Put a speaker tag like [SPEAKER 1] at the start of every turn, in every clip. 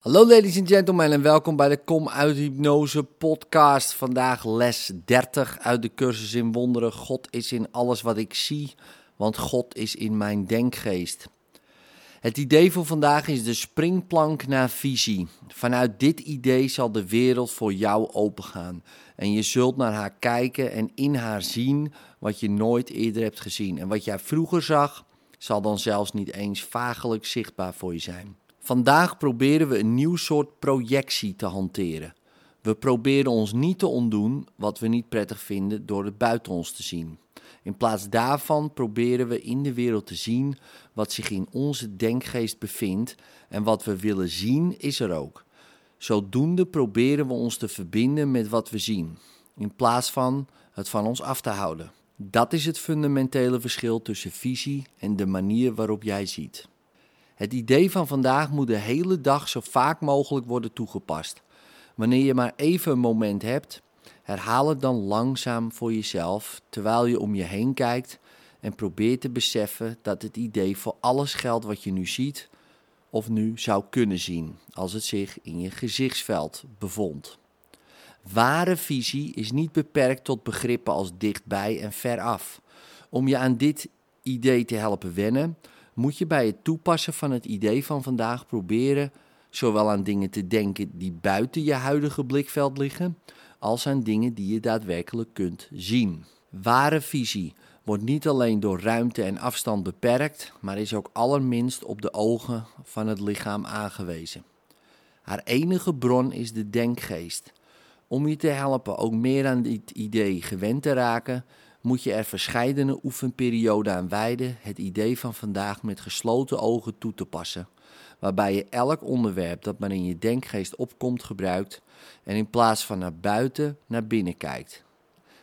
[SPEAKER 1] Hallo ladies and gentlemen en welkom bij de Kom uit Hypnose podcast. Vandaag les 30 uit de cursus in wonderen. God is in alles wat ik zie, want God is in mijn denkgeest. Het idee voor vandaag is de springplank naar visie. Vanuit dit idee zal de wereld voor jou opengaan. En je zult naar haar kijken en in haar zien wat je nooit eerder hebt gezien. En wat jij vroeger zag, zal dan zelfs niet eens vagelijk zichtbaar voor je zijn. Vandaag proberen we een nieuw soort projectie te hanteren. We proberen ons niet te ontdoen wat we niet prettig vinden door het buiten ons te zien. In plaats daarvan proberen we in de wereld te zien wat zich in onze denkgeest bevindt en wat we willen zien is er ook. Zodoende proberen we ons te verbinden met wat we zien, in plaats van het van ons af te houden. Dat is het fundamentele verschil tussen visie en de manier waarop jij ziet. Het idee van vandaag moet de hele dag zo vaak mogelijk worden toegepast. Wanneer je maar even een moment hebt, herhaal het dan langzaam voor jezelf terwijl je om je heen kijkt en probeer te beseffen dat het idee voor alles geldt wat je nu ziet of nu zou kunnen zien als het zich in je gezichtsveld bevond. Ware visie is niet beperkt tot begrippen als dichtbij en veraf. Om je aan dit idee te helpen wennen, moet je bij het toepassen van het idee van vandaag proberen zowel aan dingen te denken die buiten je huidige blikveld liggen, als aan dingen die je daadwerkelijk kunt zien. Ware visie wordt niet alleen door ruimte en afstand beperkt, maar is ook allerminst op de ogen van het lichaam aangewezen. Haar enige bron is de denkgeest. Om je te helpen ook meer aan dit idee gewend te raken, moet je er verscheidene oefenperioden aan wijden het idee van vandaag met gesloten ogen toe te passen, waarbij je elk onderwerp dat maar in je denkgeest opkomt gebruikt en in plaats van naar buiten naar binnen kijkt.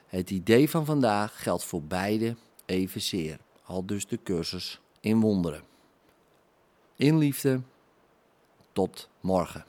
[SPEAKER 1] Het idee van vandaag geldt voor beide evenzeer, al dus de cursus in wonderen. In liefde, tot morgen.